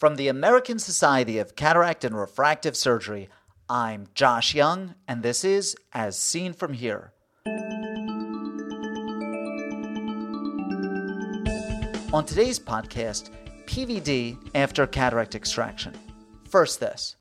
From the American Society of Cataract and Refractive Surgery, I'm Josh Young, and this is As Seen From Here. On today's podcast, PVD after cataract extraction. First, this.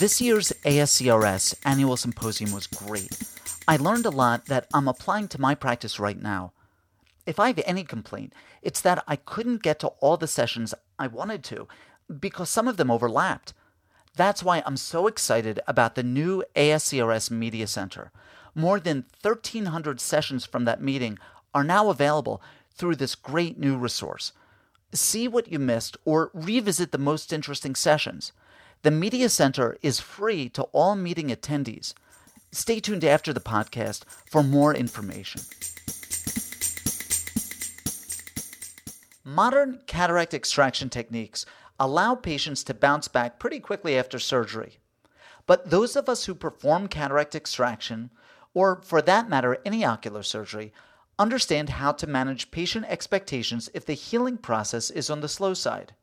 This year's ASCRS annual symposium was great. I learned a lot that I'm applying to my practice right now. If I have any complaint, it's that I couldn't get to all the sessions I wanted to because some of them overlapped. That's why I'm so excited about the new ASCRS Media Center. More than 1,300 sessions from that meeting are now available through this great new resource. See what you missed or revisit the most interesting sessions. The Media Center is free to all meeting attendees. Stay tuned after the podcast for more information. Modern cataract extraction techniques allow patients to bounce back pretty quickly after surgery. But those of us who perform cataract extraction, or for that matter, any ocular surgery, understand how to manage patient expectations if the healing process is on the slow side.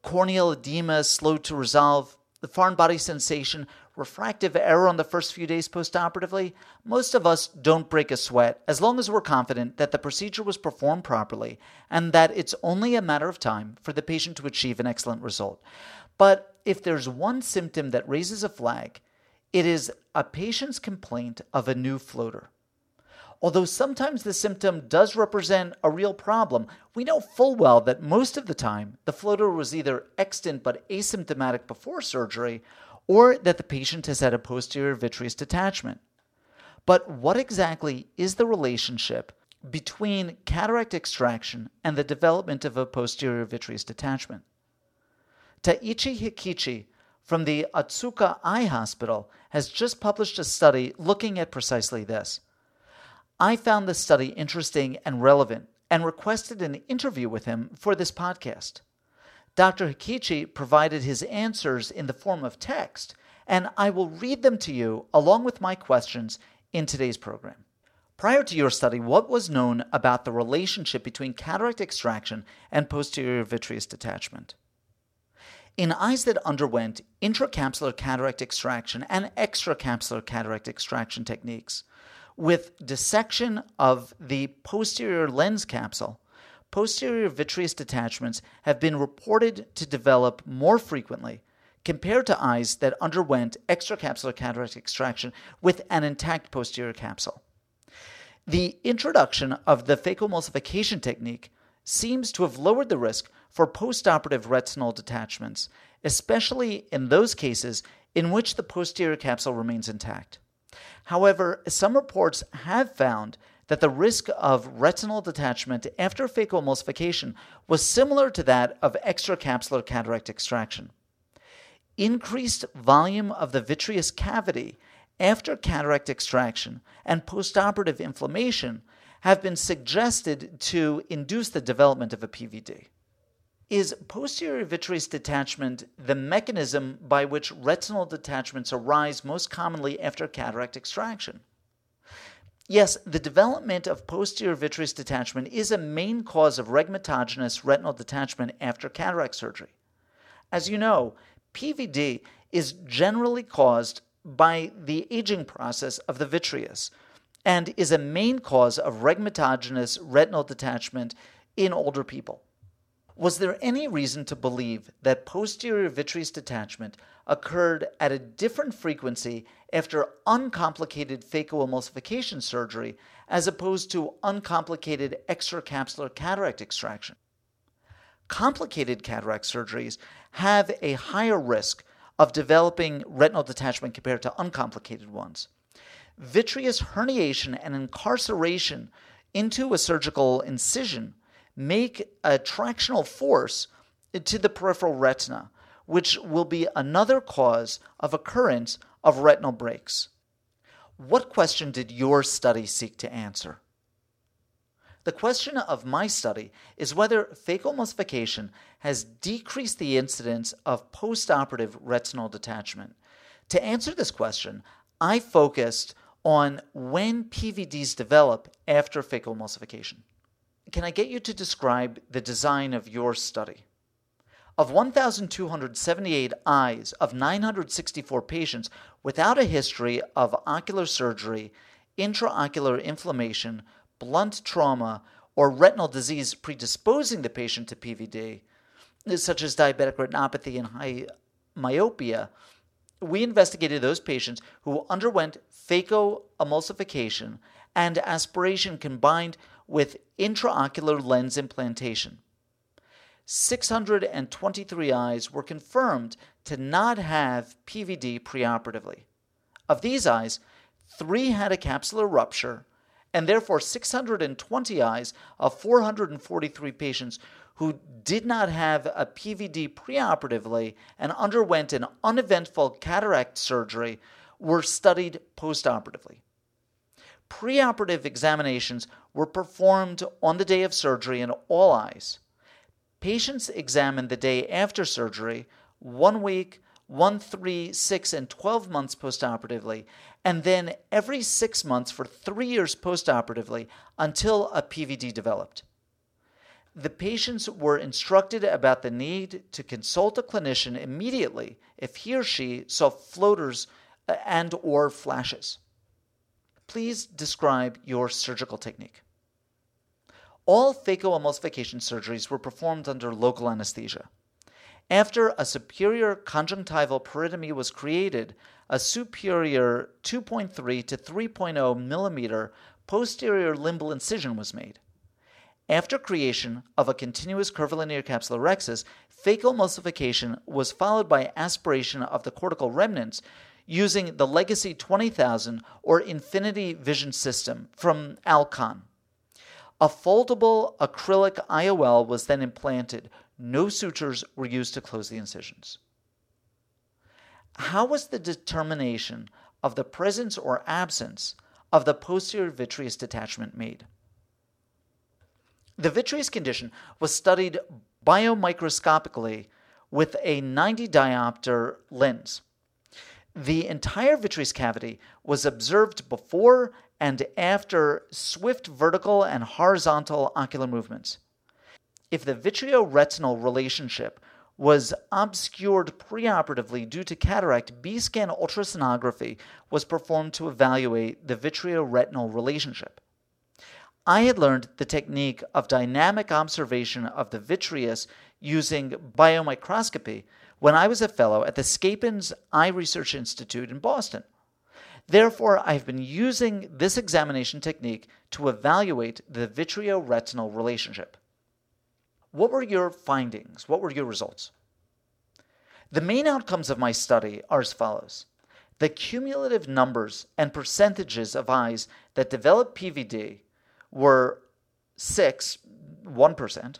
Corneal edema is slow to resolve, the foreign body sensation, refractive error on the first few days postoperatively, most of us don't break a sweat as long as we're confident that the procedure was performed properly and that it's only a matter of time for the patient to achieve an excellent result. But if there's one symptom that raises a flag, it is a patient's complaint of a new floater. Although sometimes the symptom does represent a real problem, we know full well that most of the time the floater was either extant but asymptomatic before surgery or that the patient has had a posterior vitreous detachment. But what exactly is the relationship between cataract extraction and the development of a posterior vitreous detachment? Taiichi Hikichi from the Ohtsuka Eye Hospital has just published a study looking at precisely this. I found this study interesting and relevant and requested an interview with him for this podcast. Dr. Hikichi provided his answers in the form of text, and I will read them to you along with my questions in today's program. Prior to your study, what was known about the relationship between cataract extraction and posterior vitreous detachment? In eyes that underwent intracapsular cataract extraction and extracapsular cataract extraction techniques, with dissection of the posterior lens capsule, posterior vitreous detachments have been reported to develop more frequently compared to eyes that underwent extracapsular cataract extraction with an intact posterior capsule. The introduction of the phacoemulsification technique seems to have lowered the risk for postoperative retinal detachments, especially in those cases in which the posterior capsule remains intact. However, some reports have found that the risk of retinal detachment after phacoemulsification was similar to that of extracapsular cataract extraction. Increased volume of the vitreous cavity after cataract extraction and postoperative inflammation have been suggested to induce the development of a PVD. Is posterior vitreous detachment the mechanism by which retinal detachments arise most commonly after cataract extraction? Yes, the development of posterior vitreous detachment is a main cause of rhegmatogenous retinal detachment after cataract surgery. As you know, PVD is generally caused by the aging process of the vitreous and is a main cause of rhegmatogenous retinal detachment in older people. Was there any reason to believe that posterior vitreous detachment occurred at a different frequency after uncomplicated phacoemulsification surgery as opposed to uncomplicated extracapsular cataract extraction? Complicated cataract surgeries have a higher risk of developing retinal detachment compared to uncomplicated ones. Vitreous herniation and incarceration into a surgical incision make a tractional force to the peripheral retina, which will be another cause of occurrence of retinal breaks. What question did your study seek to answer? The question of my study is whether phacoemulsification has decreased the incidence of postoperative retinal detachment. To answer this question, I focused on when PVDs develop after phacoemulsification. Can I get you to describe the design of your study? Of 1,278 eyes of 964 patients without a history of ocular surgery, intraocular inflammation, blunt trauma, or retinal disease predisposing the patient to PVD, such as diabetic retinopathy and high myopia, we investigated those patients who underwent phacoemulsification and aspiration combined with intraocular lens implantation. 623 eyes were confirmed to not have PVD preoperatively. Of these eyes, three had a capsular rupture, and therefore 620 eyes of 443 patients who did not have a PVD preoperatively and underwent an uneventful cataract surgery were studied postoperatively. Preoperative examinations were performed on the day of surgery in all eyes. Patients examined the day after surgery, one week, one, three, six, and 12 months postoperatively, and then every six months for three years postoperatively until a PVD developed. The patients were instructed about the need to consult a clinician immediately if he or she saw floaters uh, and or flashes. Please describe your surgical technique. All phacoemulsification surgeries were performed under local anesthesia. After a superior conjunctival peritomy was created, a superior 2.3 to 3.0 millimeter posterior limbal incision was made. After creation of a continuous curvilinear capsular capsulorhexis, phacoemulsification was followed by aspiration of the cortical remnants using the Legacy 20000 or Infinity Vision System from Alcon. A foldable acrylic IOL was then implanted. No sutures were used to close the incisions. How was the determination of the presence or absence of the posterior vitreous detachment made? The vitreous condition was studied biomicroscopically with a 90 diopter lens. The entire vitreous cavity was observed before and after swift vertical and horizontal ocular movements. If the vitreoretinal relationship was obscured preoperatively due to cataract, B scan ultrasonography was performed to evaluate the vitreoretinal relationship. I had learned the technique of dynamic observation of the vitreous using biomicroscopy when I was a fellow at the Schepens Eye Research Institute in Boston. Therefore, I've been using this examination technique to evaluate the vitreoretinal relationship. What were your findings? What were your results? The main outcomes of my study are as follows. The cumulative numbers and percentages of eyes that developed PVD were 6, 1%,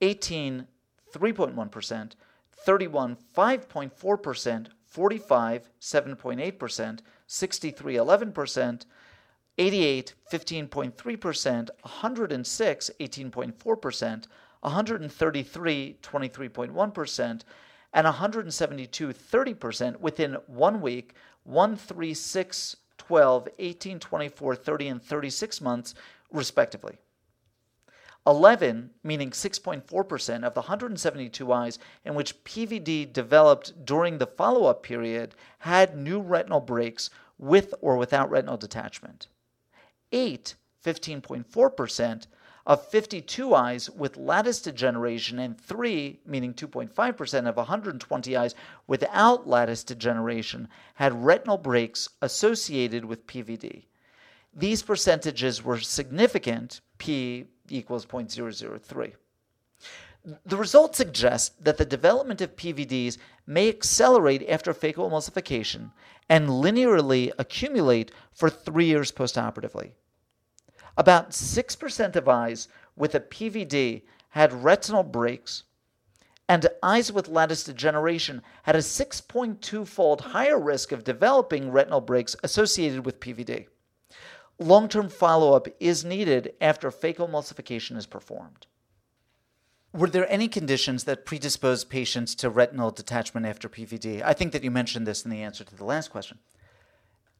18, 3.1%, 31, 5.4%, 45, 7.8%, 63, 11%, 88, 15.3%, 106, 18.4%, 133, 23.1%, and 172, 30% within one week, 1, 3, 6, 12, 18, 24, 30, and 36 months, respectively. 11, meaning 6.4% of the 172 eyes in which PVD developed during the follow up period, had new retinal breaks with or without retinal detachment. 8, 15.4%, of 52 eyes with lattice degeneration, and 3, meaning 2.5% of 120 eyes without lattice degeneration, had retinal breaks associated with PVD. These percentages were significant, p equals 0.003. The results suggest that the development of PVDs may accelerate after phacoemulsification and linearly accumulate for three years postoperatively. About 6% of eyes with a PVD had retinal breaks, and eyes with lattice degeneration had a 6.2 fold higher risk of developing retinal breaks associated with PVD long term follow up is needed after phacoemulsification is performed. Were there any conditions that predispose patients to retinal detachment after PVD? I think that you mentioned this in the answer to the last question.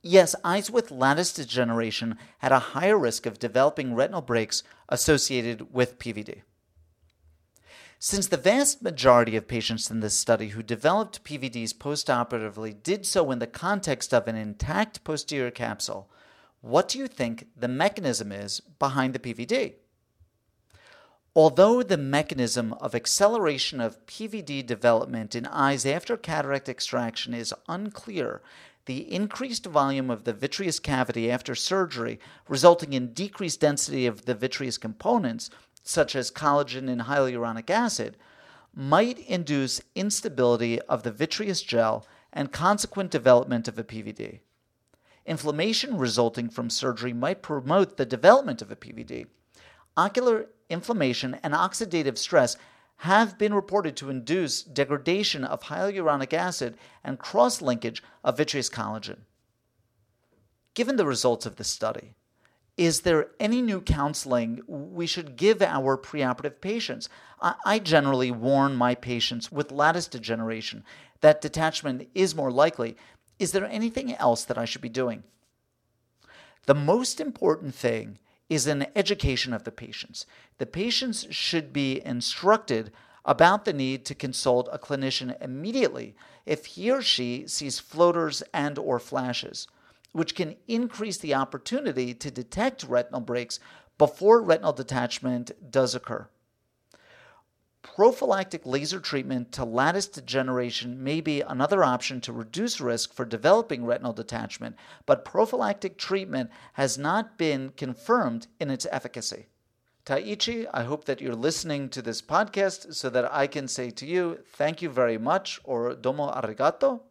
Yes, eyes with lattice degeneration had a higher risk of developing retinal breaks associated with PVD. Since the vast majority of patients in this study who developed PVDs postoperatively did so in the context of an intact posterior capsule, what do you think the mechanism is behind the PVD? Although the mechanism of acceleration of PVD development in eyes after cataract extraction is unclear, the increased volume of the vitreous cavity after surgery, resulting in decreased density of the vitreous components, such as collagen and hyaluronic acid, might induce instability of the vitreous gel and consequent development of a PVD. Inflammation resulting from surgery might promote the development of a PVD. Ocular inflammation and oxidative stress have been reported to induce degradation of hyaluronic acid and cross linkage of vitreous collagen. Given the results of this study, is there any new counseling we should give our preoperative patients? I, generally warn my patients with lattice degeneration that detachment is more likely. Is there anything else that I should be doing? The most important thing is an education of the patients. The patients should be instructed about the need to consult a clinician immediately if he or she sees floaters and or flashes, which can increase the opportunity to detect retinal breaks before retinal detachment does occur. Prophylactic laser treatment to lattice degeneration may be another option to reduce risk for developing retinal detachment, but prophylactic treatment has not been confirmed in its efficacy. Taiichi, I hope that you're listening to this podcast so that I can say to you, thank you very much, or domo arigato.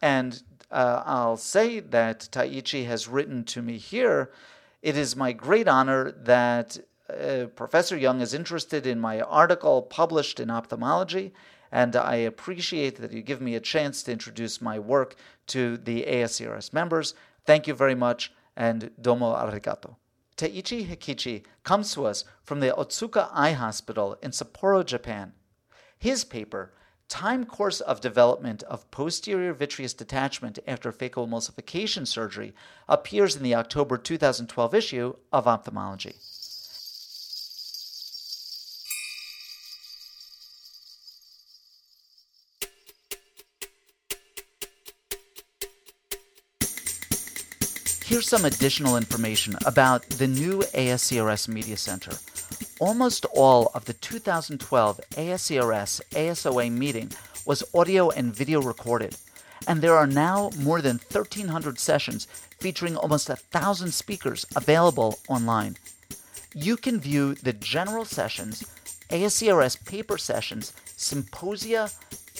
And uh, I'll say that Taiichi has written to me here. It is my great honor that uh, Professor Young is interested in my article published in ophthalmology, and I appreciate that you give me a chance to introduce my work to the ASCRS members. Thank you very much, and domo arigato. Taiichi Hikichi comes to us from the Ohtsuka Eye Hospital in Sapporo, Japan. His paper, Time Course of Development of Posterior Vitreous Detachment After Phacoemulsification Surgery, appears in the October 2012 issue of Ophthalmology. Here's some additional information about the new ASCRS Media Center. Almost all of the 2012 ASCRS ASOA meeting was audio and video recorded, and there are now more than 1,300 sessions featuring almost a thousand speakers available online. You can view the general sessions, ASCRS paper sessions, symposia,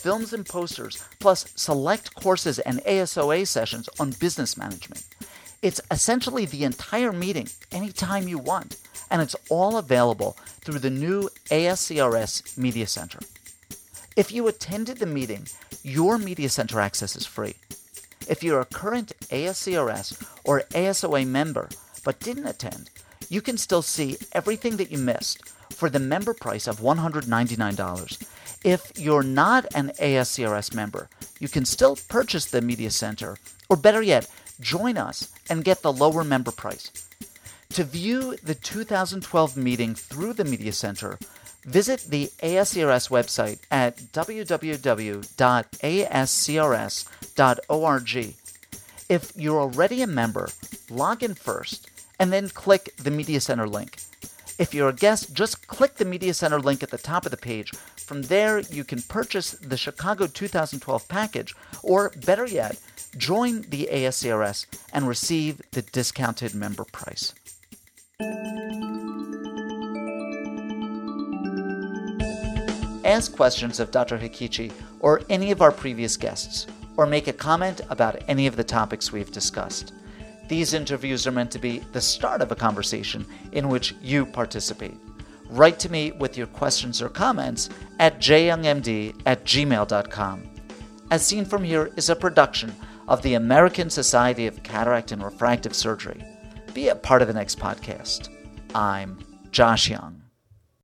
films and posters, plus select courses and ASOA sessions on business management. It's essentially the entire meeting anytime you want, and it's all available through the new ASCRS Media Center. If you attended the meeting, your Media Center access is free. If you're a current ASCRS or ASOA member but didn't attend, you can still see everything that you missed for the member price of $199. If you're not an ASCRS member, you can still purchase the Media Center, or better yet, join us and get the lower member price. To view the 2012 meeting through the Media Center, visit the ASCRS website at www.ascrs.org. If you're already a member, log in first and then click the Media Center link. If you're a guest, just click the Media Center link at the top of the page. From there, you can purchase the Chicago 2012 package, or better yet, join the ASCRS and receive the discounted member price. Ask questions of Dr. Hikichi or any of our previous guests, or make a comment about any of the topics we've discussed. These interviews are meant to be the start of a conversation in which you participate. Write to me with your questions or comments at jyoungmd at gmail.com. As Seen From Here is a production of the American Society of Cataract and Refractive Surgery. Be a part of the next podcast. I'm Josh Young.